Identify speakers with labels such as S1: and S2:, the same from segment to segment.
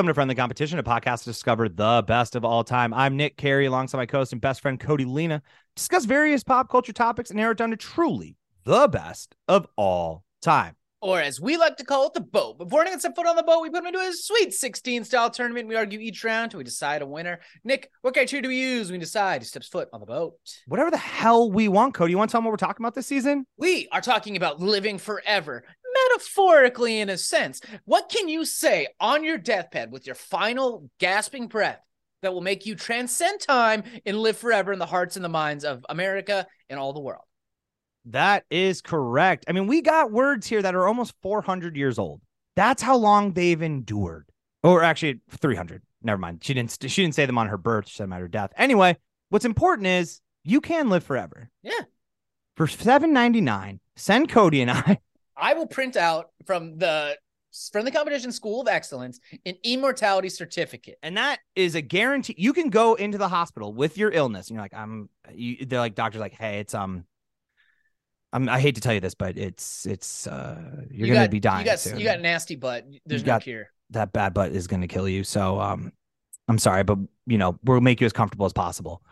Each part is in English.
S1: Welcome to Friendly Competition, a podcast to discover the best of all time. I'm Nick Carey, alongside my co-host and best friend Cody Lena. Discuss various pop culture topics and narrow it down to truly the best of all time.
S2: Or as we like to call it, the boat. Before anyone set foot on the boat, we put them into a sweet 16 style tournament. We argue each round until we decide a winner. Nick, what criteria do we use when we decide who steps foot on the boat?
S1: Whatever the hell we want, Cody. You want to tell them what we're talking about this season?
S2: We are talking about living forever, metaphorically in a sense. What can you say on your deathbed with your final gasping breath that will make you transcend time and live forever in the hearts and the minds of America and all the world?
S1: That is correct. I mean, we got words here that are almost 400 years old. That's how long they've endured. Or actually 300. Never mind. She didn't she didn't say them on her birth, she said them at her death. Anyway, what's important is you can live forever.
S2: Yeah.
S1: For 7.99, send Cody and I
S2: I will print out from the from the competition school of excellence an immortality certificate.
S1: and that is a guarantee. You can go into the hospital with your illness and you're like, I'm you, they're like doctors like, "Hey, it's um I'm, I hate to tell you this, but it's it's uh you're
S2: You
S1: gonna
S2: got-
S1: be dying
S2: You got
S1: soon.
S2: you got nasty butt. There's
S1: You
S2: no
S1: got-
S2: cure.
S1: that bad butt is going to kill you. So um, I'm sorry, but you know we'll make you as comfortable as possible.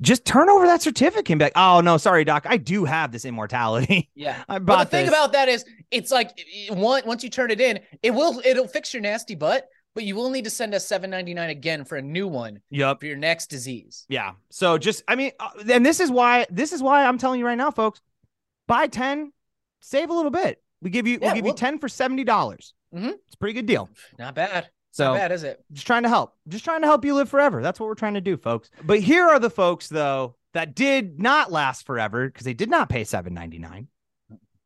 S1: Just turn over that certificate and be like, "Oh no, sorry, doc, I do have this immortality.
S2: Yeah.
S1: I
S2: But the thing
S1: this."
S2: about that is, it's like once you turn it in, it will it'll fix your nasty butt, but you will need to send us seven ninety nine again for a new one
S1: yep,
S2: for your next disease.
S1: yeah. So just, I mean, uh, and this is why this is why I'm telling you right now, folks. Buy ten, save a little bit. We give you,
S2: Yeah,
S1: we'll give
S2: we'll-
S1: you ten for seventy dollars.
S2: Mhm.
S1: It's a pretty good deal.
S2: Not bad.
S1: So
S2: Not bad, is it?
S1: just trying to help just trying to help you live forever that's what we're trying to do folks but here are the folks though that did not last forever because they did not pay 7.99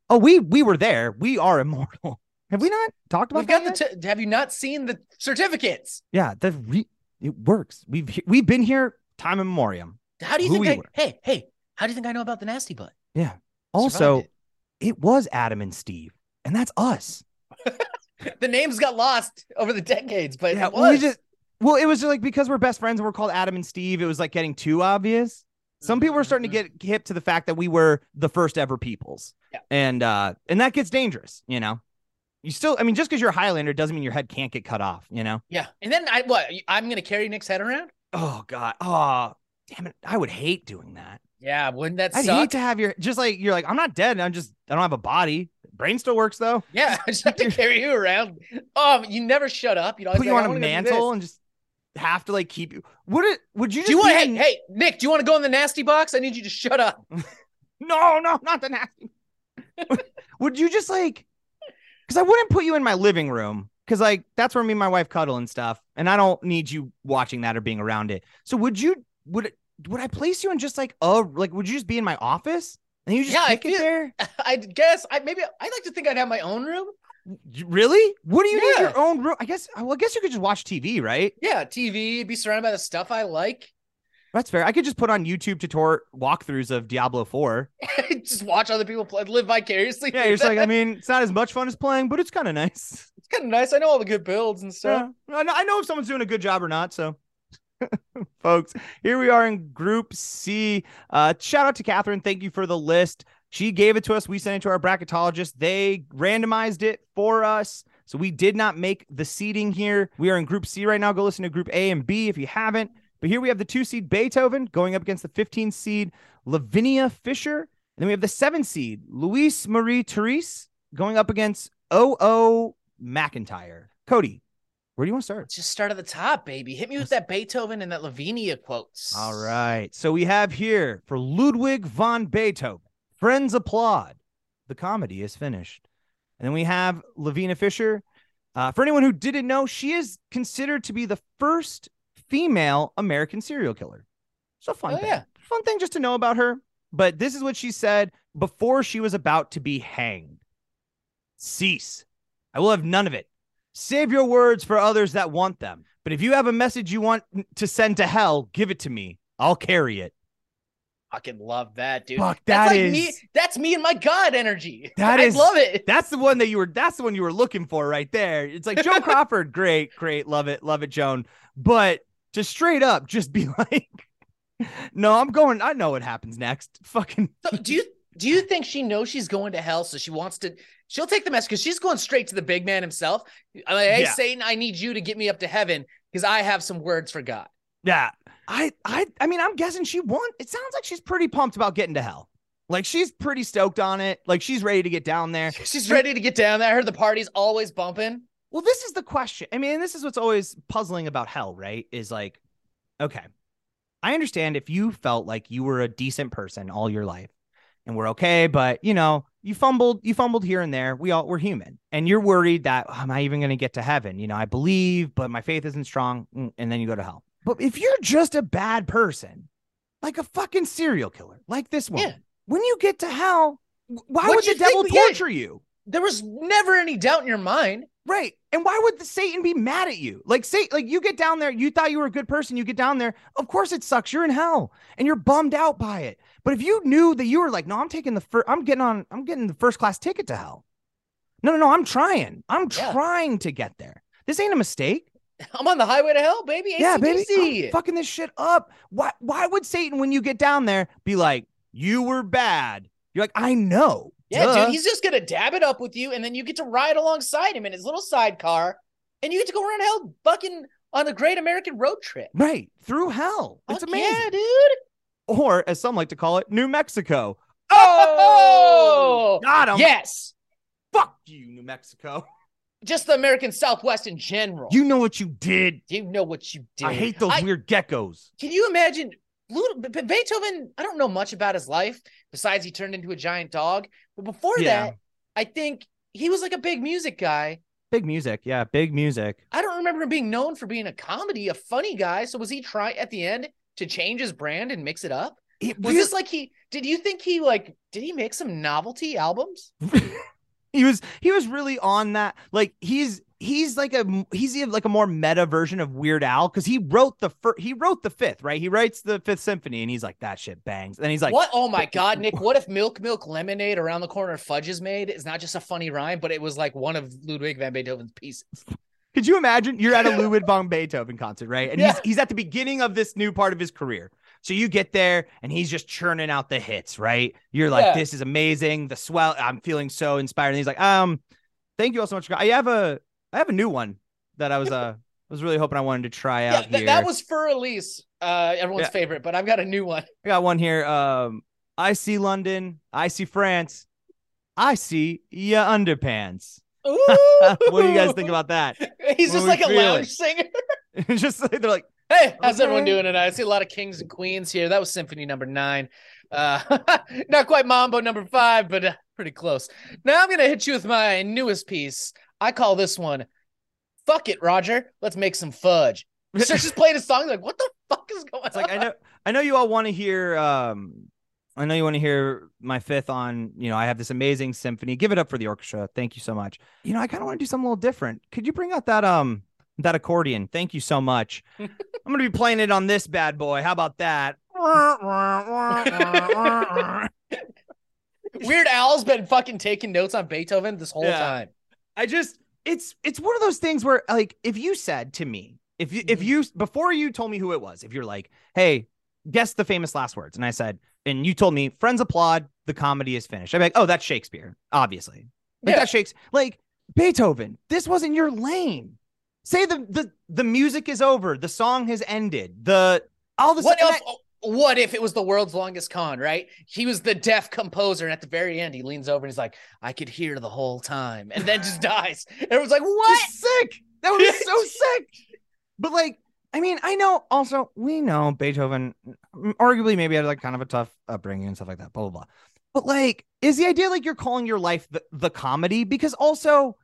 S1: oh we we were there we are immortal have we not talked about
S2: We've got the. T- have you not seen the certificates?
S1: yeah the re- it works we've we've been here time immemorial.
S2: How do you think?
S1: we
S2: I,
S1: were.
S2: hey, hey, how do you think I know about the nasty butt?
S1: yeah also
S2: it.
S1: it was adam and steve and that's us
S2: the names got lost over the decades, but
S1: yeah
S2: it
S1: well,
S2: was.
S1: we just well it was just like because we're best friends and we're called adam and steve it was like getting too obvious Some people are starting to
S2: Mhm.
S1: get hip to the fact that we were the first ever peoples.
S2: Yeah.
S1: And uh and that gets dangerous, you know. You still I mean just because you're a Highlander doesn't mean your head can't get cut off, you know?
S2: Yeah, and then I what? I'm gonna carry Nick's head around.
S1: Oh god. Oh damn it. I would hate doing that.
S2: Yeah, wouldn't that
S1: I'd
S2: suck?
S1: hate to have your just like you're like, I'm not dead. I'm just I don't have a body. Brain still works though.
S2: Yeah, I just have to carry you around. Um, you never shut up. You know,
S1: Put you on a mantle and just have to like keep you. Would it would you just
S2: Do you want? Hey, hey, Nick, do you want to go in the nasty box? I need you to shut up.
S1: No, no, not the nasty. Would you just like? Because I wouldn't put you in my living room because like that's where me and my wife cuddle and stuff, and I don't need you watching that or being around it. So would you? Would it? Would I place you in just like a like? Would you just be in my office and you just
S2: Yeah, I
S1: kick it there?
S2: I guess I maybe I like to think I'd have my own room.
S1: Really? What do you need your own room? I guess. Well, I guess you could just watch TV, right?
S2: Yeah, TV, be surrounded by the stuff I like.
S1: That's fair. I could just put on YouTube tutorial walkthroughs of Diablo Four.
S2: just watch other people play, live vicariously.
S1: Yeah, you're just like, I mean, it's not as much fun as playing, but it's kind of nice.
S2: it's kind of nice. I know all the good builds and stuff.
S1: Yeah. I know if someone's doing a good job or not. So, folks, here we are in Group C. Uh, shout out to Catherine. Thank you for the list. She gave it to us. We sent it to our bracketologist. They randomized it for us. So we did not make the seeding here. We are in Group C right now. Go listen to Group A and B if you haven't. But here we have the two seed Beethoven going up against the 15 seed Lavinia Fisher. And then we have the seven seed Louise Marie Therese going up against O.O. McIntyre. Cody, where do you want to start?
S2: Let's just start at the top, baby. Hit me with that Beethoven and that Lavinia quotes.
S1: All right. So we have here for Ludwig von Beethoven, Friends Applaud. The comedy is finished. And then we have Lavinia Fisher. Uh, for anyone who didn't know, she is considered to be the first female American serial killer. So fun
S2: Oh,
S1: thing.
S2: yeah.
S1: Fun thing just to know about her. But this is what she said before she was about to be hanged. Cease. I will have none of it. Save your words for others that want them. But if you have a message you want to send to hell, give it to me. I'll carry it.
S2: Fucking love that, dude.
S1: Fuck,
S2: that's like
S1: is-
S2: me. That's me and my God energy.
S1: That
S2: I
S1: is-
S2: love it.
S1: That's the one that you were that's the one you were looking for right there. It's like Joe Crawford, great, great, love it, love it, Joan. But to straight up just be like, no, I'm going, I know what happens next. Fucking
S2: So do you Do you think she knows she's going to hell, so she wants to? She'll take the message because she's going straight to the big man himself. I'm like, hey,
S1: Yeah.
S2: Satan, I need you to get me up to heaven because I have some words for God.
S1: Yeah. I I I mean, I'm guessing she won. It sounds like she's pretty pumped about getting to hell. Like she's pretty stoked on it. Like she's ready to get down there.
S2: She's ready to get down there. I heard the party's always bumping.
S1: Well, this is the question. I mean, this is what's always puzzling about hell, right? Is like, okay, I understand if you felt like you were a decent person all your life and we're okay, but you know, you fumbled, you fumbled here and there. We all we're human. And you're worried that "Oh, am I even going to get to heaven? You know, I believe, but my faith isn't strong. mm, And then you go to hell. But if you're just a bad person, like a fucking serial killer, like this one,
S2: Yeah.
S1: when you get to hell, why
S2: What
S1: would the devil
S2: think- yeah.
S1: torture you?
S2: There was never any doubt in your mind.
S1: Right. And why would the Satan be mad at you? Like say like you get down there, you thought you were a good person, you get down there. Of course it sucks. You're in hell and you're bummed out by it. But if you knew that you were like, no, I'm taking the first I'm getting on I'm getting the first class ticket to hell. No, no, no, I'm trying. I'm
S2: Yeah.
S1: trying to get there. This ain't a mistake.
S2: I'm on the highway to hell, baby.
S1: Yeah, baby. I'm fucking this shit up. Why why would Satan when you get down there be like, you were bad? You're like, I know.
S2: Yeah,
S1: Duh.
S2: dude, he's just gonna dab it up with you, and then you get to ride alongside him in his little sidecar, and you get to go around hell fucking on a great American road trip.
S1: right through hell. It's
S2: Fuck
S1: amazing.
S2: yeah, dude.
S1: Or as some like to call it, New Mexico.
S2: Oh, oh!
S1: Got him.
S2: yes,
S1: Fuck you, New Mexico.
S2: just the American Southwest in general.
S1: You know what you did.
S2: you know what you did.
S1: I hate those
S2: I-
S1: weird geckos.
S2: Can you imagine Beethoven? I don't know much about his life besides he turned into a giant dog. But before
S1: Yeah.
S2: that, I think he was like a big music guy.
S1: Big music. Yeah, big music.
S2: I don't remember him being known for being a comedy, a funny guy. So was he trying at the end to change his brand and mix it up?
S1: It
S2: Was this like he? Did you think he like? Did he make some novelty albums?
S1: he was he was really on that. Like he's he's like a he's like a more meta version of Weird Al because he wrote the first he wrote the fifth right. He writes the fifth symphony and he's like that shit bangs. And he's like
S2: what? Oh my God, Nick! What if Milk Milk Lemonade around the corner fudge is made? It's not just a funny rhyme, but it was like one of Ludwig van Beethoven's pieces.
S1: Could you imagine you're at a Ludwig von Beethoven concert, right? And
S2: Yeah.
S1: he's he's at the beginning of this new part of his career. So you get there and he's just churning out the hits, right? You're like,
S2: Yeah.
S1: this is amazing. The swell, I'm feeling so inspired. And he's like, um, thank you all so much. I have a I have a new one that I was uh was really hoping I wanted to try
S2: Yeah,
S1: out
S2: th-
S1: here.
S2: that was for Elise, uh, everyone's
S1: Yeah.
S2: favorite. But I've got a new one.
S1: I got one here. Um, I see London, I see France, I see your underpants. What do you guys think about that?
S2: He's just like a lounge singer.
S1: just like they're like,
S2: Hey, how's everyone doing tonight? I see a lot of kings and queens here. That was symphony number nine. Uh, not quite mambo number five, but uh, pretty close. Now I'm gonna hit you with my newest piece. I call this one "Fuck It, Roger. Let's make some fudge." So just playing a song like, what the fuck is going
S1: It's like I know I know you all want to hear um I know you want to hear my fifth on, you know, I have this amazing symphony. Give it up for the orchestra. Thank you so much. You know, I kind of want to do something a little different. Could you bring out that um that accordion? Thank you so much. I'm going to be playing it on this bad boy. How about that?
S2: Weird Al's been fucking taking notes on Beethoven this whole
S1: Yeah.
S2: time.
S1: I just it's it's one of those things where like if you said to me, if you if
S2: Mhm.
S1: you before you told me who it was, if you're like, "Hey, guess the famous last words." And I said, and you told me, "Friends applaud, the comedy is finished." I'm like, "Oh, that's Shakespeare, obviously." Like
S2: Yeah.
S1: that Shakespeare. Like Beethoven, this wasn't your lane. Say the the the music is over, the song has ended. The all the
S2: What
S1: and
S2: if?
S1: I-
S2: What if it was the world's longest con? Right? He was the deaf composer, and at the very end, he leans over and he's like, "I could hear the whole time," and then just dies. Everyone's like, "What?"
S1: Just sick. That would be so sick. But like, I mean, I know also we know Beethoven arguably maybe had like kind of a tough upbringing and stuff like that, blah blah blah. But like, is the idea like you're calling your life the, the comedy? Because also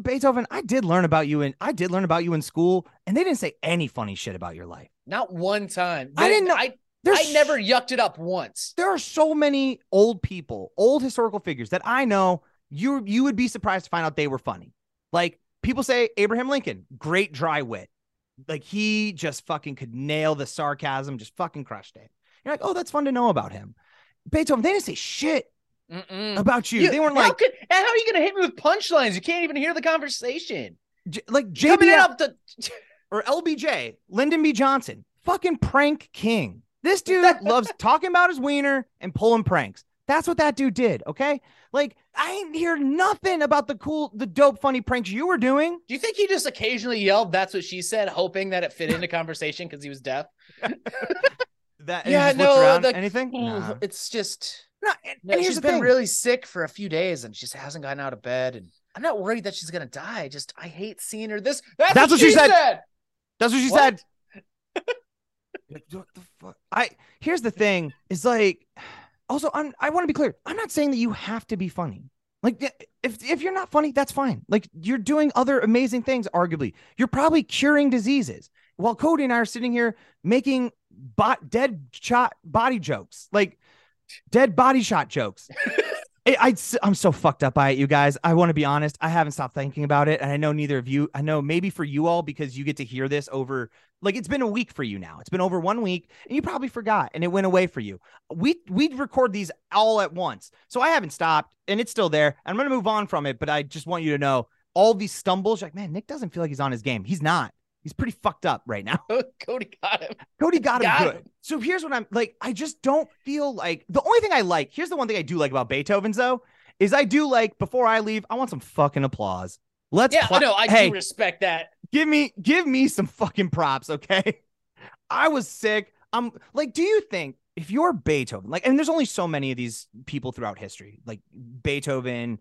S1: Beethoven, I did learn about you in I did learn about you in school, and they didn't say any funny shit about your life.
S2: Not one time.
S1: I didn't know-
S2: I, I never yucked it up once.
S1: there are so many old people, old historical figures that I know you you would be surprised to find out they were funny. Like people say Abraham Lincoln, great dry wit. Like he just fucking could nail the sarcasm, just fucking crushed it. You're like, oh, that's fun to know about him. Beethoven, they didn't say shit
S2: Mm-mm.
S1: about you.
S2: You-
S1: they weren't
S2: how
S1: like,
S2: could, and how are you gonna hit me with punchlines? You can't even hear the conversation.
S1: J- like
S2: Coming
S1: JB
S2: up the
S1: or LBJ, Lyndon B. Johnson, fucking prank king. This dude loves talking about his wiener and pulling pranks. That's what that dude did. Okay. Like I ain't hear nothing about the cool, the dope, funny pranks you were doing.
S2: Do you think he just occasionally yelled, that's what she said, hoping that it fit into conversation because he was deaf?
S1: That
S2: Yeah,
S1: and he just looked
S2: no, the-
S1: anything? Nah.
S2: It's just
S1: No, and,
S2: no,
S1: and here's
S2: she's
S1: the
S2: been
S1: thing.
S2: really sick for a few days and she just hasn't gotten out of bed. And I'm not worried that she's gonna die. Just I hate seeing her. This that's,
S1: That's what she said.
S2: said.
S1: That's what she
S2: What?
S1: said. Like, what the fuck? I here's the thing is like also I'm I want to be clear. I'm not saying that you have to be funny. Like if if you're not funny, that's fine. Like you're doing other amazing things arguably. You're probably curing diseases. While Cody and I are sitting here making bot dead shot body jokes. Like dead body shot jokes. I, I'm so fucked up by it, you guys. I want to be honest. I haven't stopped thinking about it, and I know neither of you. I know maybe for you all because you get to hear this over like it's been a week for you now. It's been over one week, and you probably forgot, and it went away for you. We we record these all at once, so I haven't stopped, and it's still there. I'm gonna move on from it, but I just want you to know all these stumbles. Like, man, Nick doesn't feel like he's on his game. He's not. He's pretty fucked up right now.
S2: Cody got him.
S1: Cody got him good.
S2: him.
S1: So here's what I'm like. I just don't feel like the only thing I like. Here's the one thing I do like about Beethoven's though is I do like before I leave, I want some fucking applause. Let's
S2: Yeah, I. I
S1: hey,
S2: do respect that.
S1: Give me give me some fucking props, okay? I was sick. I'm like, do you think if you're Beethoven, like, and there's only so many of these people throughout history, like Beethoven,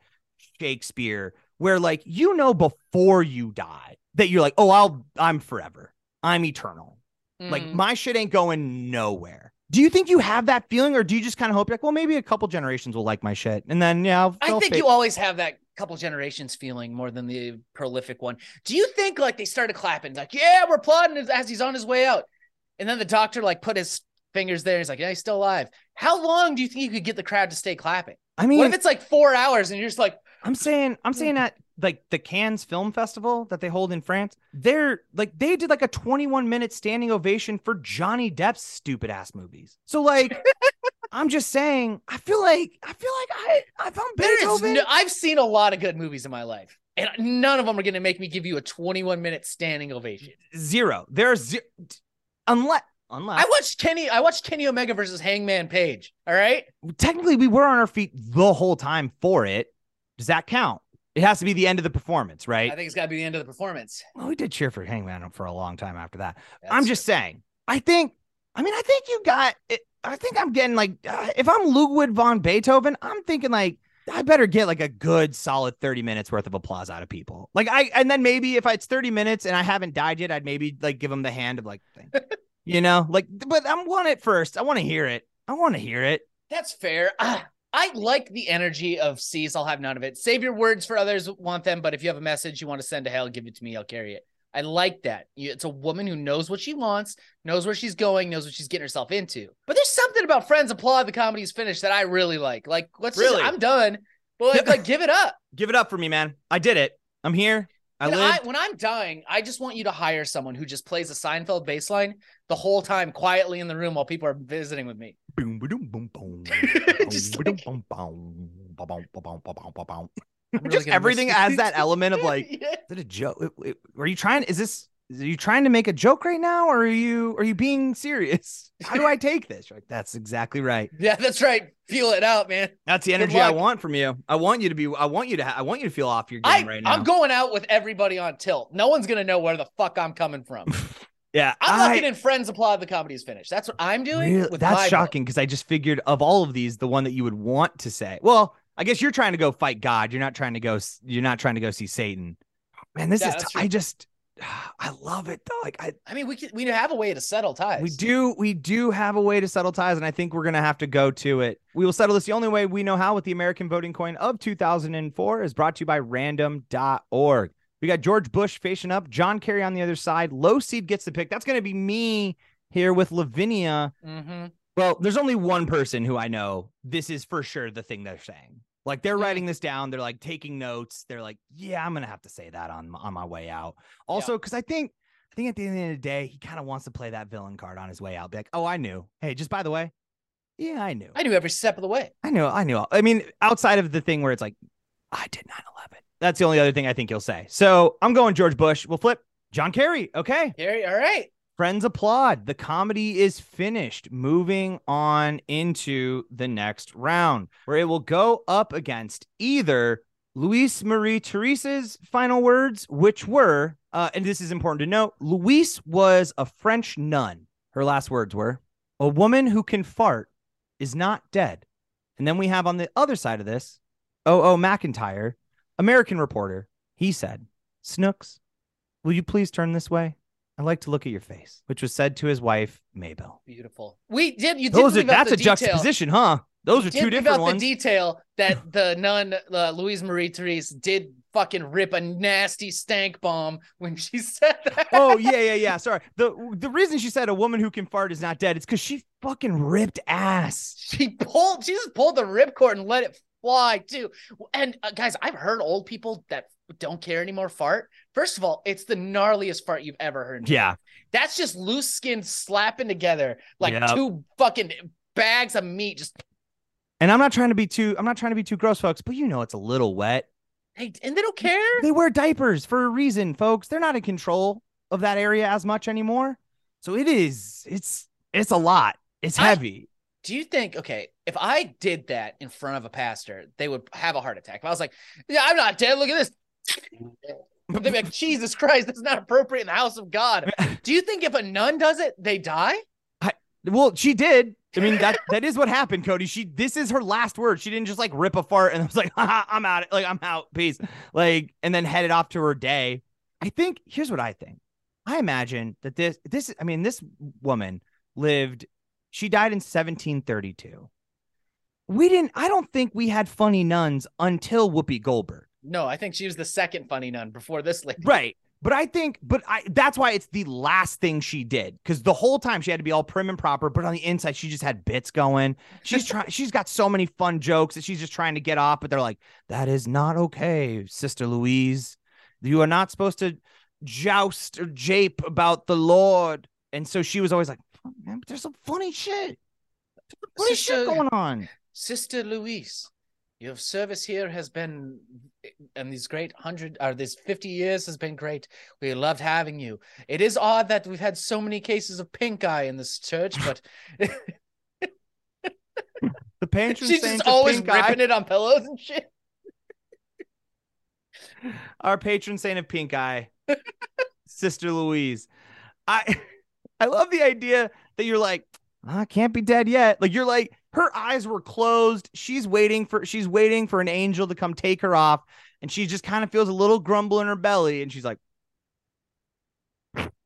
S1: Shakespeare, where like you know before you die that you're like, oh, I'll I'm forever. I'm eternal. Like
S2: Mhm.
S1: my shit ain't going nowhere. Do you think you have that feeling, or do you just kind of hope like, well, maybe a couple generations will like my shit, and then yeah, I'll,
S2: I
S1: they'll
S2: think
S1: fade-
S2: you always have that couple generations feeling more than the prolific one. Do you think like they started clapping, like, yeah, we're applauding as- as he's on his way out? And then the doctor like put his fingers there. He's like, yeah, he's still alive. How long do you think you could get the crowd to stay clapping?
S1: I mean,
S2: what if it's like four hours and you're just like,
S1: I'm saying, I'm hmm. saying that like the Cannes Film Festival that they hold in France, they're like they did like a 21 minute standing ovation for Johnny Depp's stupid ass movies. So like, I'm just saying, I feel like I feel like I
S2: there is
S1: Beethoven,
S2: no, I've seen a lot of good movies in my life. And none of them are going to make me give you a 21 minute standing ovation.
S1: zero. There's zero, unless unless
S2: I watched Kenny. I watched Kenny Omega versus Hangman Page. All right.
S1: technically we were on our feet the whole time for it. Does that count? It has to be the end of the performance, right?
S2: I think it's got to be the end of the performance.
S1: Well, we did cheer for Hangman for a long time after that.
S2: That's
S1: I'm just saying. I think. I mean, I think you got. It, I think I'm getting like. Uh, if I'm Ludwig von Beethoven, I'm thinking like I better get like a good solid 30 minutes worth of applause out of people. Like I, and then maybe if it's 30 minutes and I haven't died yet, I'd maybe like give them the hand of like, you. know, like. But I'm want it first. I want to hear it. I want to hear it.
S2: That's fair. Ah, I like the energy of Cease. I'll have none of it. Save your words for others want them, but if you have a message you want to send to hell, give it to me. I'll carry it. I like that. It's a woman who knows what she wants, knows where she's going, knows what she's getting herself into. But there's something about Friends Applaud the Comedy's Finish that I really like. Like, let's
S1: Really?
S2: just, I'm done. But like, like, give it up.
S1: Give it up for me, man. I did it. I'm here. I lived.
S2: I, when I'm dying, I just want you to hire someone who just plays a Seinfeld bass line the whole time quietly in the room while people are visiting with me.
S1: Boom, boom, boom, boom.
S2: Just
S1: Boom,
S2: like- really
S1: Just everything has that element of like,
S2: Yeah.
S1: is it a joke? Wait, wait, Are you trying? Is this? Are you trying to make a joke right now, or are you are you being serious? How do I take this? You're like, that's exactly right.
S2: Yeah, that's right. Feel it out, man.
S1: That's the energy I want from you. I want you to be. I want you to. Ha- I want you to feel off your game
S2: I,
S1: right now.
S2: I'm going out with everybody on tilt. No one's gonna know where the fuck I'm coming from.
S1: Yeah,
S2: I'm
S1: I-
S2: looking in friends applaud the comedy is finished. That's what I'm doing.
S1: Really?
S2: with
S1: That's shocking because I just figured of all of these, the one that you would want to say. Well, I guess you're trying to go fight God. You're not trying to go. You're not trying to go see Satan. Man, this
S2: Yeah,
S1: is. T-. I just. I love it though. Like I,
S2: I mean, we can, we have a way to settle ties.
S1: we do. We do have a way to settle ties, and I think we're gonna have to go to it. We will settle this the only way we know how with the American voting coin of 2004 is brought to you by Random.org. We got George Bush facing up, John Kerry on the other side. Low seed gets the pick. That's gonna be me here with Lavinia.
S2: Mm-hmm.
S1: Well, there's only one person who I know this is for sure the thing they're saying. Like they're
S2: Mm.
S1: writing this down, they're like taking notes. They're like, "Yeah, I'm gonna have to say that on on my way out." Also, because I think I think at the end of the day, he kind of wants to play that villain card on his way out. Be like, "Oh, I knew. Hey, just by the way, yeah, I knew.
S2: I knew every step of the way.
S1: I knew. I knew. I mean, outside of the thing where it's like, I did 9/11. That's the only other thing I think he'll say. So I'm going George Bush. We'll flip John Kerry. Okay,
S2: Gary, all right.
S1: Friends applaud. The comedy is finished. Moving on into the next round, where it will go up against either Louise Marie Therese's final words, which were, uh, and this is important to note, Louise was a French nun. Her last words were, A woman who can fart is not dead. And then we have on the other side of this, O.O. McIntyre, American reporter. He said, Snooks, will you please turn this way? I like to look at your face, which was said to his wife, Mabel.
S2: Beautiful. We did. You did.
S1: Those are,
S2: out
S1: that's a
S2: detail.
S1: juxtaposition, huh? Those
S2: You
S1: are
S2: did
S1: two different
S2: out
S1: ones.
S2: The detail that the nun, uh, Louise Marie Therese, did fucking rip a nasty stank bomb when she said that.
S1: oh yeah, yeah, yeah. Sorry. The the reason she said a woman who can fart is not dead, it's because she fucking ripped ass.
S2: She pulled. She just pulled the ripcord and let it fly do? And uh, guys, I've heard old people that don't care anymore fart. First of all, it's the gnarliest fart you've ever heard.
S1: Yeah.
S2: That's just loose skin slapping together like
S1: Yep.
S2: two fucking bags of meat. Just
S1: And I'm not trying to be too I'm not trying to be too gross, folks, but you know it's a little wet.
S2: hey, and they don't care.
S1: They wear diapers for a reason, folks. They're not in control of that area as much anymore. So it is, it's it's a lot. It's heavy.
S2: Do you think, okay, if I did that in front of a pastor, they would have a heart attack? If I was like, yeah, I'm not dead. Look at this. They'd be like, Jesus Christ, that's not appropriate in the house of God. Do you think if a nun does it, they die?
S1: Well, she did. I mean, that that is what happened, Cody. She this is her last word. She didn't just like rip a fart and was like, I'm out. Like, I'm out. Peace. Like, and then headed off to her day. I think here's what I think. I imagine that this this I mean, this woman lived, she died in 1732. We didn't, I don't think we had funny nuns until Whoopi Goldberg.
S2: No, I think she was the second funny nun before this lady.
S1: Right. But I think, but I that's why it's the last thing she did. Because the whole time she had to be all prim and proper, but on the inside, she just had bits going. She's trying, she's got so many fun jokes that she's just trying to get off, but they're like, that is not okay, Sister Louise. You are not supposed to joust or jape about the Lord. And so she was always like, "Fuck, man, but there's some funny shit. Funny shit going on.
S2: Sister Louise, your service here has been, and these great hundred or this 50 years has been great. We loved having you. It is odd that we've had so many cases of pink eye in this church, but
S1: The patron
S2: she's
S1: saint
S2: just
S1: of
S2: always
S1: pink eye-
S2: it on pillows and shit.
S1: our patron saint of pink eye sister louise i i love the idea that you're like i can't be dead yet like you're like her eyes were closed she's waiting for she's waiting for an angel to come take her off and she just kind of feels a little grumble in her belly and she's like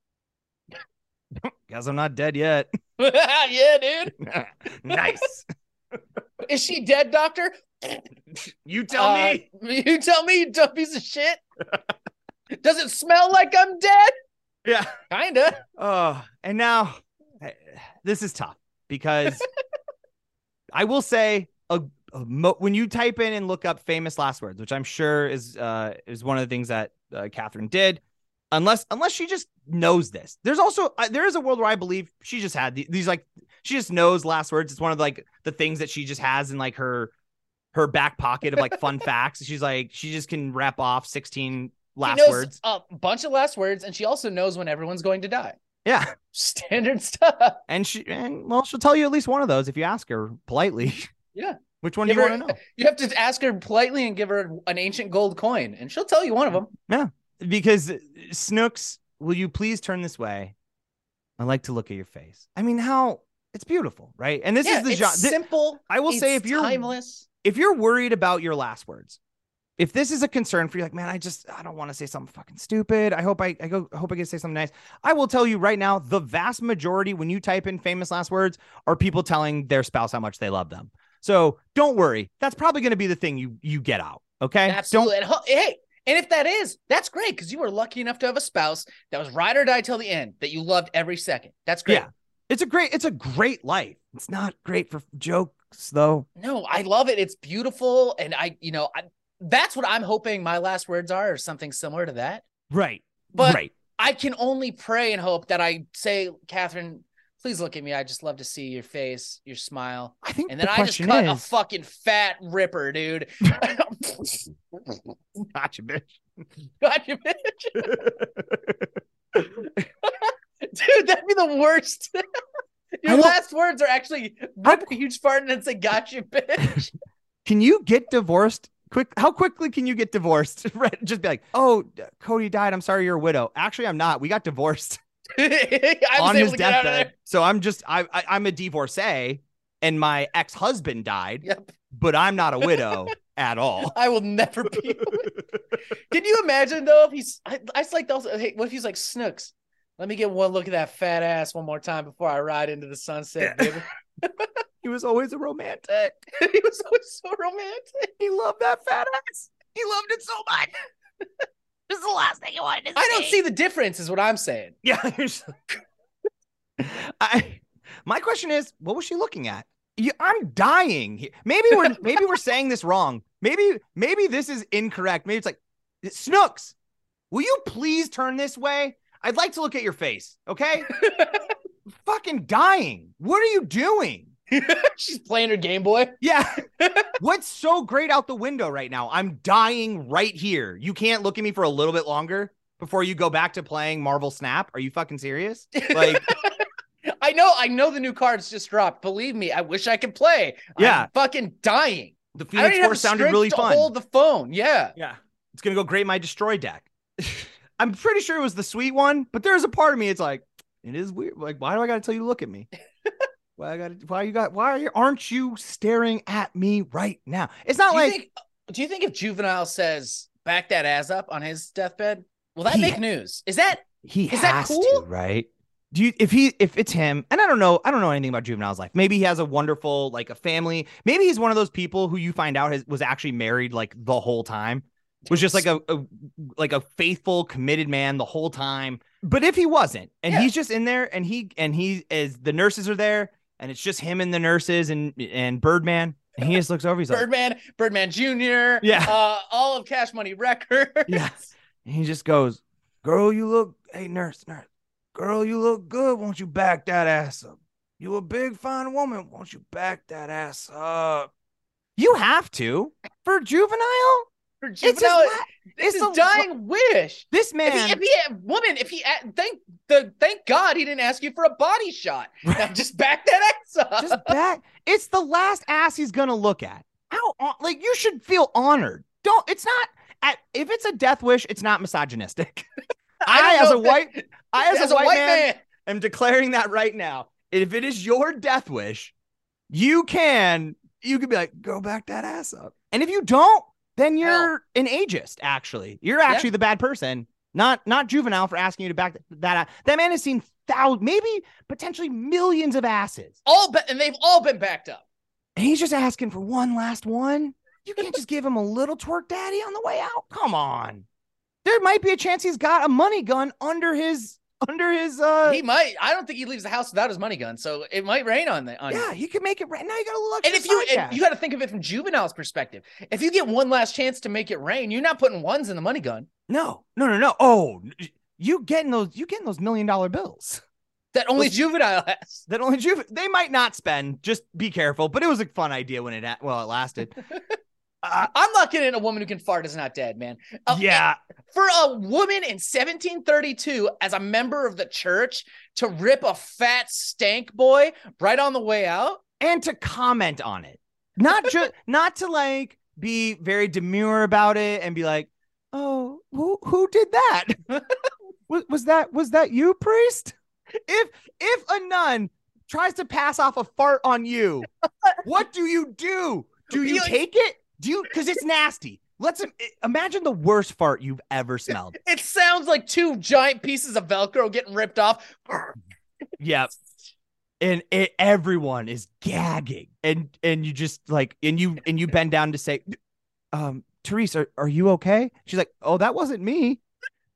S1: guess i'm not dead yet
S2: yeah, dude.
S1: nice
S2: Is she dead, doctor?
S1: you tell
S2: Uh,
S1: me
S2: You tell me, you dumb piece of shit. Does it smell like I'm dead?
S1: Yeah
S2: Kinda.
S1: Oh, and now eh, this is tough because I will say a, a mo- when you type in and look up famous last words, which I'm sure is uh, is one of the things that uh, Catherine did, unless unless she just knows this. There's also uh, there is a world where I believe she just had the, these like she just knows last words. It's one of like the things that she just has in like her her back pocket of like fun facts. She's like she just can rap off 16 last
S2: she knows
S1: words.
S2: a bunch of last words, and she also knows when everyone's going to die.
S1: Yeah.
S2: Standard stuff.
S1: And she and well, she'll tell you at least one of those if you ask her politely.
S2: Yeah.
S1: Which one
S2: Give
S1: do you
S2: her-
S1: want to know?
S2: You have to ask her politely and give her an ancient gold coin, and she'll tell you one of them.
S1: Yeah, because Snooks, will you please turn this way? I like to look at your face. I mean, how it's beautiful, right? And this
S2: yeah,
S1: is the
S2: it's
S1: genre.
S2: simple.
S1: I will say if you're
S2: timeless,
S1: if you're worried about your last words, if this is a concern for you, like, man, I just I don't want to say something fucking stupid. I hope I I go I hope I get to say something nice. I will tell you right now, the vast majority when you type in famous last words are people telling their spouse how much they love them. So don't worry. That's probably going to be the thing you you get out. Okay.
S2: absolutely. And hey, and if that is, that's great because you were lucky enough to have a spouse that was ride or die till the end, that you loved every second. That's great.
S1: Yeah. It's a great it's a great life. It's not great for jokes though.
S2: No, I love it. It's beautiful, and I, you know, I, that's what I'm hoping my last words are, or something similar to that.
S1: Right.
S2: But
S1: right.
S2: I can only pray and hope that I say, Catherine, please look at me. I just love to see your face, your smile.
S1: I think
S2: And
S1: the
S2: then I just
S1: question
S2: cut a fucking fat ripper, dude.
S1: gotcha, bitch.
S2: Gotcha, bitch. Dude, Dude, that'd be the worst. Your
S1: I
S2: last words are actually rip a huge fart and then say, "Got you, bitch."
S1: Can you get divorced? Quick, how quickly can you get divorced? Right, Just be like, oh, Cody died. I'm sorry, you're a widow. Actually, I'm not. We got divorced on his
S2: to get out of
S1: deathbed. So I'm just, I, I, I'm a divorcee, and my ex husband died.
S2: Yep.
S1: but I'm not a widow at all.
S2: I will never be. Can you imagine though if he's? I, I just like those. Hey, what if he's like Snooks? Let me get one look at that fat ass one more time before I ride into the sunset, baby.
S1: He was always a romantic.
S2: he was always so romantic.
S1: He loved that fat ass. He loved it so much. this is the last thing he wanted to say.
S2: I don't see the difference, is what I'm saying.
S1: Yeah. I my question is, what was she looking at? You, I'm dying. here. Maybe we're maybe we're saying this wrong. Maybe maybe this is incorrect. Maybe it's like Snooks. Will you please turn this way? I'd like to look at your face. Okay. Fucking dying. What are you doing?
S2: She's playing her Game Boy.
S1: Yeah. What's so great out the window right now? I'm dying right here. You can't look at me for a little bit longer before you go back to playing Marvel Snap. Are you fucking serious? Like,
S2: I know, I know the new cards just dropped. Believe me, I wish I could play.
S1: Yeah.
S2: I'm fucking dying.
S1: the Phoenix Force sounded really
S2: to
S1: fun.
S2: hold the phone. Yeah.
S1: Yeah. It's to go great my destroy deck. I'm pretty sure it was the sweet one, but there's a part of me it's like it is weird. Like why do I got to tell you to look at me? why I got why you got why are you aren't you staring at me right now? It's not
S2: Do
S1: like
S2: think? Do you think if Juvenile says back that ass up on his deathbed, will that
S1: He-
S2: make news? Is that
S1: he
S2: Is that cool?
S1: to, right? Do you if he if it's him, and I don't know, I don't know anything about juvenile's life. Maybe he has a wonderful like a family. Maybe he's one of those people who you find out has, was actually married like the whole time. Was just like a, a like a faithful, committed man the whole time. But if he wasn't, and
S2: Yeah.
S1: he's just in there, and he and he is the nurses are there, and it's just him and the nurses and and Birdman, and he just looks over. He's like,
S2: Birdman, Birdman Jr.,
S1: Yeah.
S2: uh, all of Cash Money Records?
S1: Yes. And he just goes, Girl, you look, hey, nurse, nurse, girl, you look good. Won't you back that ass up? You a big, fine woman. Won't you back that ass up? You have to for juvenile. His
S2: Juvenile, it's
S1: it's the-
S2: dying wish.
S1: this
S2: If
S1: man.
S2: he, if he woman, if he a- thank the thank God he didn't ask you for a body shot. Now just back that ass up.
S1: just back. It's the last ass he's gonna look at. How like you should feel honored. Don't. It's not. At, if it's a death wish, it's not misogynistic. I,
S2: don't
S1: as a
S2: if that-
S1: white, I as, a, white, man,
S2: man.
S1: am declaring that right now. If it is your death wish, you can you can be like, go back that ass up. And if you don't, then you're an ageist. Actually, you're actually the bad person, not not juvenile for asking you to back that. a- That man has seen thousands, maybe potentially millions of asses,
S2: all be- and they've all been backed up.
S1: and he's just asking for one last one. You can't just give him a little twerk daddy on the way out. Come on. There might be a chance he's got a money gun under his under his uh
S2: he might. I don't think he leaves the house without his money gun, so it might rain on the.
S1: Yeah, he could make it right now. You got a little
S2: And if you and you got to think of it from juvenile's perspective, if you get one last chance to make it rain, you're not putting ones in the money gun.
S1: no, no, no, no. Oh, you getting those? You getting those million dollar bills
S2: That only
S1: Well,
S2: juvenile has.
S1: that only you they might not spend. Just be careful. But it was a fun idea when it well it lasted.
S2: I'm not getting a woman who can fart is not dead, man. Uh,
S1: yeah,
S2: for a woman in 1732 as a member of the church to rip a fat stank boy right on the way out.
S1: and to comment on it, not just not to like be very demure about it and be like, oh, who who did that? was, was that was that you, priest? If if a nun tries to pass off a fart on you, what do you do? Do you
S2: You-
S1: take it? Do you because it's nasty? Let's imagine the worst fart you've ever smelled.
S2: It sounds like two giant pieces of Velcro getting ripped off.
S1: Yep. And it, everyone is gagging, and and you just like, and you and you bend down to say, um, Therese, are, are you okay? She's like, oh, that wasn't me.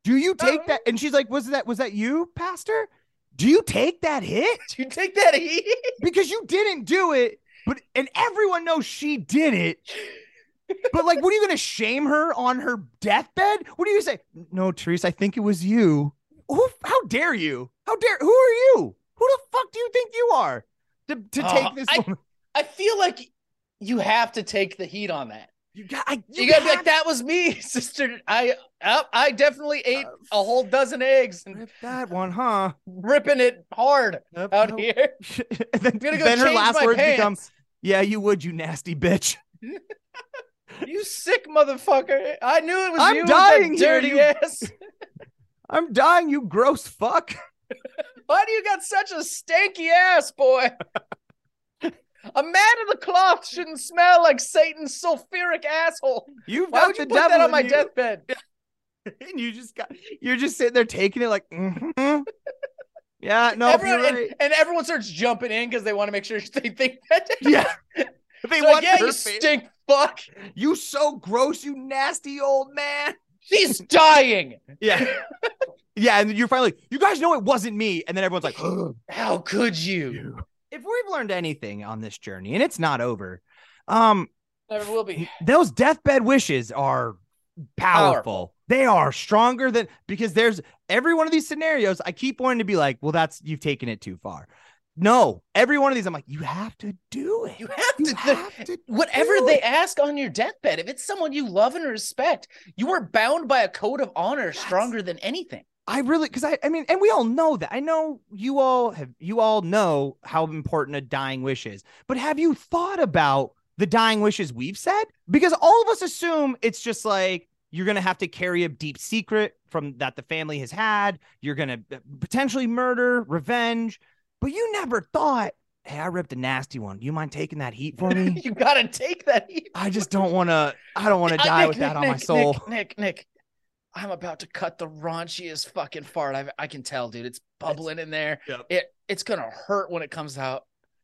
S1: Do you take that? And she's like, was that was that you, Pastor? Do you take that hit
S2: Do you take that heat?
S1: because you didn't do it? But and everyone knows she did it. But like, what are you gonna shame her on her deathbed? What are you gonna say? No, Therese, I think it was you. Who? How dare you? How dare? Who are you? Who the fuck do you think you are to to
S2: Oh,
S1: take this
S2: I-
S1: woman?
S2: I feel like you have to take the heat on that.
S1: You got. I,
S2: You, gotta be like, that was me, sister. I I, I definitely ate
S1: Uh,
S2: a whole dozen eggs and
S1: Rip that one, huh?
S2: ripping it hard
S1: Yep,
S2: out
S1: nope.
S2: here.
S1: then,
S2: go
S1: then her last words
S2: pants.
S1: become, "Yeah, you would, you nasty bitch."
S2: You sick motherfucker! I knew it was
S1: I'm
S2: you. with
S1: dying
S2: that
S1: here,
S2: dirty
S1: you-
S2: ass.
S1: I'm dying, you gross fuck.
S2: Why do you got such a stanky ass, boy? a man of the cloth shouldn't smell like Satan's sulfuric asshole.
S1: You've
S2: Why
S1: got
S2: would you put that on my
S1: you.
S2: deathbed?
S1: and you just got you're just sitting there taking it like mhm. yeah no
S2: Everyone,
S1: you're
S2: and, and everyone starts jumping in because they want to make sure they think that.
S1: yeah they
S2: They're
S1: want
S2: like, yeah, you
S1: face.
S2: stink fuck.
S1: you so gross you nasty old man
S2: She's dying.
S1: yeah yeah and you're finally like, you guys know it wasn't me and then everyone's like
S2: How could you?
S1: if we've learned anything on this journey and it's not over um
S2: Never will be.
S1: those deathbed wishes are powerful.
S2: Powerful.
S1: They are stronger than because there's every one of these scenarios. I keep wanting to be like, well, that's you've taken it too far. No, every one of these, I'm like, you have to do it.
S2: You have
S1: You
S2: to.
S1: have to
S2: Whatever they
S1: it.
S2: ask on your deathbed, if it's someone you love and respect, you are bound by a code of honor stronger than anything.
S1: I really, because I, I mean, and we all know that. I know you all have, you all know how important a dying wish is. But have you thought about the dying wishes we've said? Because all of us assume it's just like you're gonna have to carry a deep secret from that the family has had. You're gonna uh, potentially murder, revenge. But you never thought, hey, I ripped a nasty one. Do you mind taking that heat for me?
S2: you gotta take that. heat.
S1: I just don't want to. I don't want to
S2: Uh,
S1: die
S2: Nick,
S1: with
S2: Nick,
S1: that on my soul.
S2: Nick, Nick, Nick, I'm about to cut the raunchiest fucking fart. I I can tell, dude. It's bubbling in there.
S1: Yep.
S2: It it's gonna hurt when it comes out.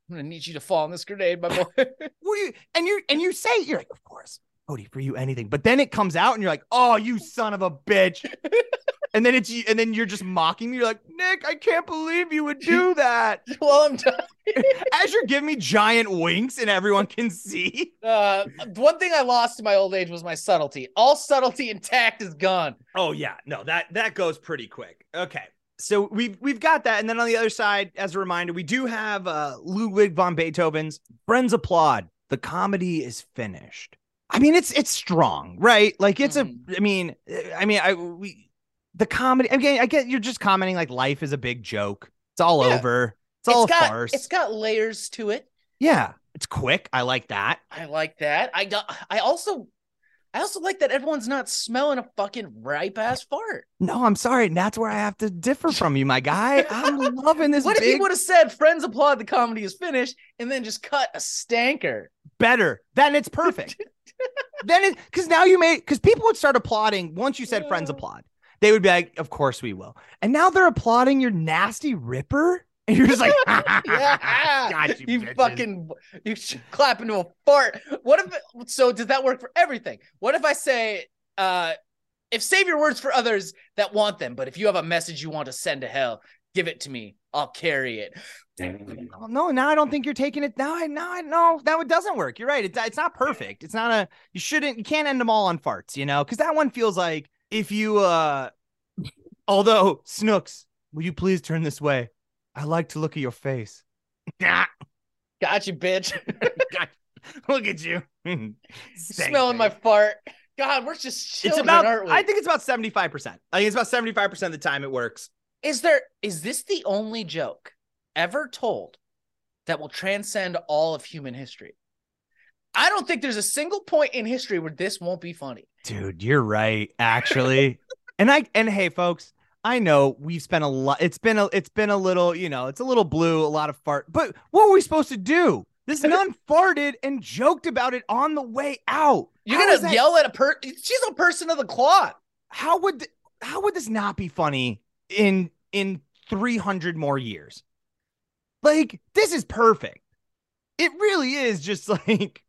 S2: I'm gonna need you to fall on this grenade, my boy.
S1: What you and you and you say you're like, of course, Cody, for you anything. But then it comes out and you're like, oh, you son of a bitch. and then it's and then you're just mocking me. You're like, Nick, I can't believe you would do that.
S2: well, I'm done.
S1: As you're giving me giant winks and everyone can see.
S2: Uh, one thing I lost in my old age was my subtlety. All subtlety intact is gone.
S1: Oh yeah, no, that that goes pretty quick. Okay. So we've we've got that, and then on the other side, as a reminder, we do have uh Ludwig von Beethoven's Friends Applaud. The comedy is finished. I mean, it's it's strong, right? Like it's
S2: Mhm.
S1: a. I mean, I mean, I we the comedy. Again, I get you're just commenting like life is a big joke. It's all
S2: Yeah.
S1: over. It's all
S2: got
S1: a farce.
S2: it's got layers to it.
S1: yeah, it's quick. I like that.
S2: I like that. I got. I also. I also like that everyone's not smelling a fucking ripe ass fart.
S1: No, I'm sorry, and that's where I have to differ from you, my guy. I'm loving this.
S2: What if he
S1: big
S2: would have said friends applaud the comedy is finished and then just cut a stanker?
S1: better. Then it's perfect. then it because now you made because people would start applauding once you said friends applaud. They would be like, "Of course we will." And now they're applauding your nasty ripper, and you're just like,
S2: yeah,
S1: "God, you,
S2: you
S1: bitches."
S2: fucking you should clap into a fart. What if so does that work for everything? What if I say uh if save your words for others that want them, but if you have a message you want to send to hell, give it to me. I'll carry it.
S1: Oh, no, now I don't think you're taking it. Now I now I know that it doesn't work. You're right. It's it's not perfect. It's not a. You shouldn't. You can't end them all on farts. You know, because that one feels like if you. uh Although Snooks, will you please turn this way? I like to look at your face.
S2: Got you, bitch.
S1: Look at you.
S2: Smelling my fart. God, we're just
S1: It's about.
S2: aren't we?
S1: I think it's about seventy five percent. I think it's about seventy five percent of the time it works.
S2: Is there is this the only joke ever told that will transcend all of human history? I don't think there's a single point in history where this won't be funny.
S1: Dude, you're right. Actually, and I and hey, folks, I know we've spent a lot. It's been a. It's been a little. You know, it's a little blue. A lot of fart. But what were we supposed to do? This nun farted and joked about it on the way out.
S2: You're
S1: How
S2: gonna
S1: that-
S2: yell at a per she's a person of the cloth.
S1: How would th- how would this not be funny in in 300 more years? Like this is perfect. It really is just like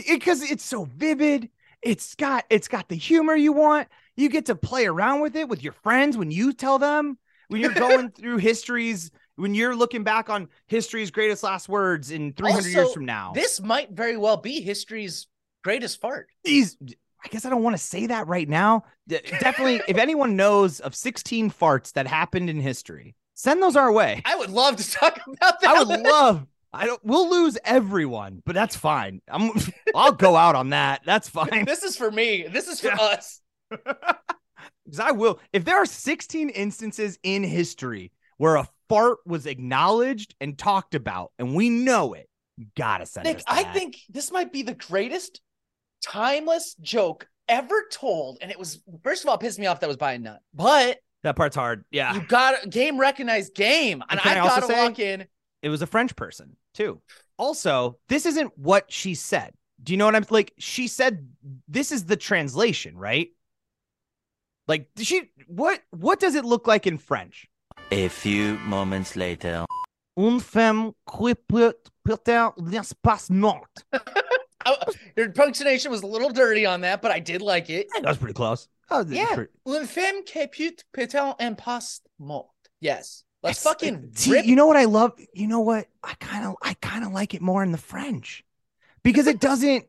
S1: because it's so vivid. It's got it's got the humor you want. You get to play around with it with your friends when you tell them when you're going through history's when you're looking back on history's greatest last words in 300 years from now.
S2: This might very well be history's greatest fart.
S1: these I guess I don't want to say that right now. Definitely, if anyone knows of 16 farts that happened in history, send those our way.
S2: I would love to talk about that.
S1: I would love I don't. We'll lose everyone, but that's fine. I'm. I'll go out on that. That's fine.
S2: This is for me. This is for
S1: Yeah.
S2: us.
S1: Because I will. If there are 16 instances in history where a fart was acknowledged and talked about, and we know it, gotta send
S2: Nick, I
S1: that.
S2: think this might be the greatest timeless joke ever told. And it was, first of all, pissed me off that was by a nut. But
S1: that part's hard. Yeah,
S2: you got game recognized game. And,
S1: And
S2: I
S1: I
S2: gotta
S1: say-
S2: walk in.
S1: It was a French person too. Also, this isn't what she said. Do you know what I'm like? She said this is the translation, right? Like she what what does it look like in French?
S3: A few moments later.
S1: Une femme qui peut peut l'espace morte.
S2: Oh, your punctuation was a little dirty on that, but I did like it.
S1: That was pretty close. Was
S2: Yeah.
S1: pretty-
S2: Une femme qui peut peut en passe morte. Yes. Let's
S1: It's-
S2: fucking
S1: See,
S2: rip.
S1: you know what I love? You know what? I kind of I kind of like it more in the French because it doesn't.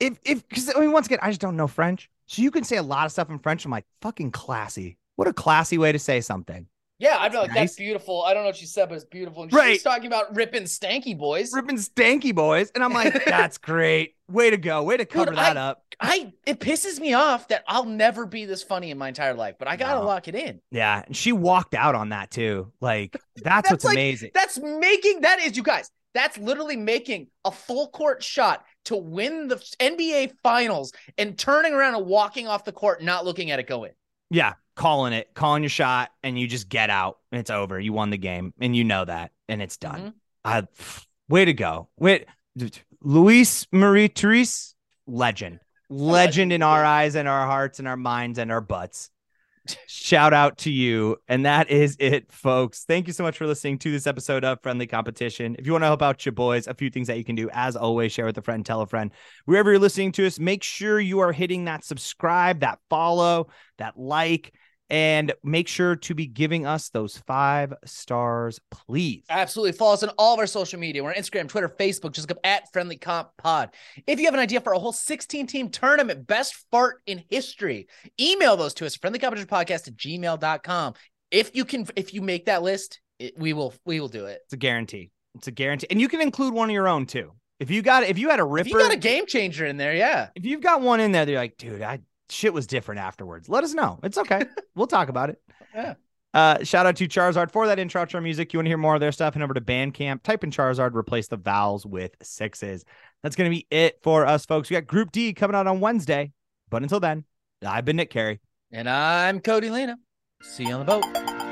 S1: If if because I mean once again I just don't know French, so you can say a lot of stuff in French. I'm like fucking classy. What a classy way to say something.
S2: Yeah, I'd be like,
S1: Nice.
S2: that's beautiful. I don't know what she said, but it's beautiful. And
S1: Right.
S2: She's talking about ripping stanky boys.
S1: Ripping stanky boys, and I'm like, that's great. Way to go. Way to cover
S2: Dude,
S1: that
S2: I-
S1: up.
S2: I it pisses me off that I'll never be this funny in my entire life, but I gotta
S1: No.
S2: lock it in.
S1: Yeah, and she walked out on that too. Like that's,
S2: That's
S1: what's
S2: like-
S1: amazing.
S2: That's making that is you guys. That's literally making a full court shot to win the NBA finals and turning around and walking off the court, not looking at it go in.
S1: Yeah, calling it, calling your shot, and you just get out. And it's over. You won the game, and you know that, and it's done.
S2: Mhm.
S1: I, way to go. Wait, Louise Marie Therese, legend, legend in our eyes and our hearts and our minds and our butts. Shout out to you. And that is it, folks. Thank you so much for listening to this episode of Friendly Competition. If you want to help out your boys, a few things that you can do, as always, share with a friend, tell a friend. Wherever you're listening to us, make sure you are hitting that subscribe, that follow, that like, and make sure to be giving us those five stars, please.
S2: Absolutely. Follow us on all of our social media. We're on Instagram, Twitter, Facebook. Just look up at Friendly Comp Pod. If you have an idea for a whole 16 team tournament, best fart in history, email those to us, friendlycompetitionpodcast at gmail.com. If you can, if you make that list, it, we will, we will do it.
S1: It's a guarantee. It's a guarantee. And you can include one of your own too. If you got if you had a
S2: If
S1: ripper,
S2: you got a game changer in there, yeah.
S1: if you've got one in there, they're like, dude, I shit was different afterwards. Let us know. It's okay. we'll talk about it.
S2: Yeah.
S1: Uh, shout out to Charizard for that intro to our music. You want to hear more of their stuff? Head over to Bandcamp, type in Charizard, replace the vowels with sixes. That's going to be it for us, folks. We got Group D coming out on Wednesday. But until then, I've been Nick Carey.
S2: And I'm Cody Lena. See you on the boat.